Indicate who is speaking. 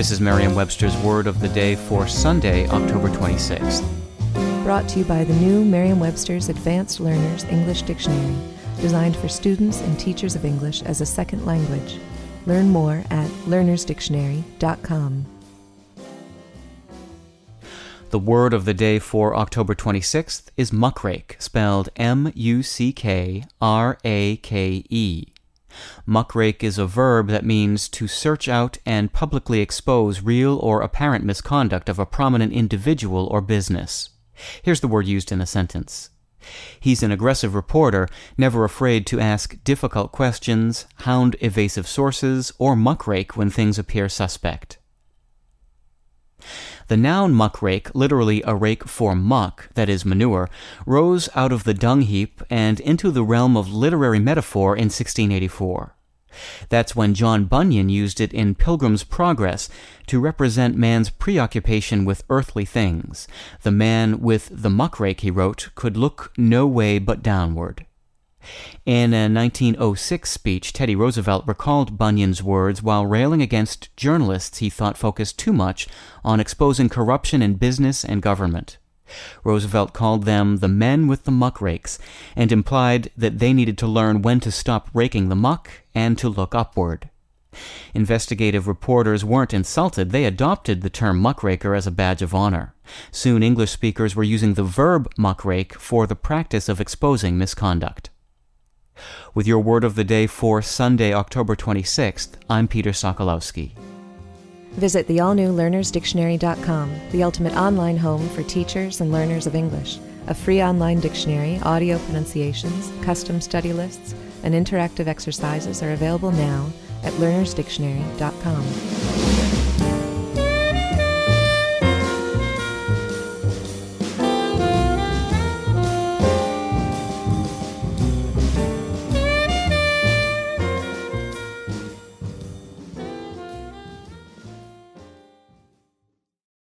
Speaker 1: This is Merriam Webster's Word of the Day for Sunday, October 26th.
Speaker 2: Brought to you by the new Merriam Webster's Advanced Learners English Dictionary, designed for students and teachers of English as a second language. Learn more at learnersdictionary.com.
Speaker 1: The word of the day for October 26th is muckrake, spelled M U C K R A K E. Muckrake is a verb that means to search out and publicly expose real or apparent misconduct of a prominent individual or business. Here's the word used in a sentence. He's an aggressive reporter, never afraid to ask difficult questions, hound evasive sources, or muckrake when things appear suspect. The noun muckrake, literally a rake for muck, that is manure, rose out of the dung heap and into the realm of literary metaphor in 1684. That's when John Bunyan used it in Pilgrim's Progress to represent man's preoccupation with earthly things. The man with the muckrake, he wrote, could look no way but downward. In a 1906 speech, Teddy Roosevelt recalled Bunyan's words while railing against journalists he thought focused too much on exposing corruption in business and government. Roosevelt called them the men with the muckrakes and implied that they needed to learn when to stop raking the muck and to look upward. Investigative reporters weren't insulted, they adopted the term muckraker as a badge of honor. Soon English speakers were using the verb muckrake for the practice of exposing misconduct. With your word of the day for Sunday, October 26th, I'm Peter Sokolowski.
Speaker 2: Visit the all new learnersdictionary.com, the ultimate online home for teachers and learners of English. A free online dictionary, audio pronunciations, custom study lists, and interactive exercises are available now at learnersdictionary.com.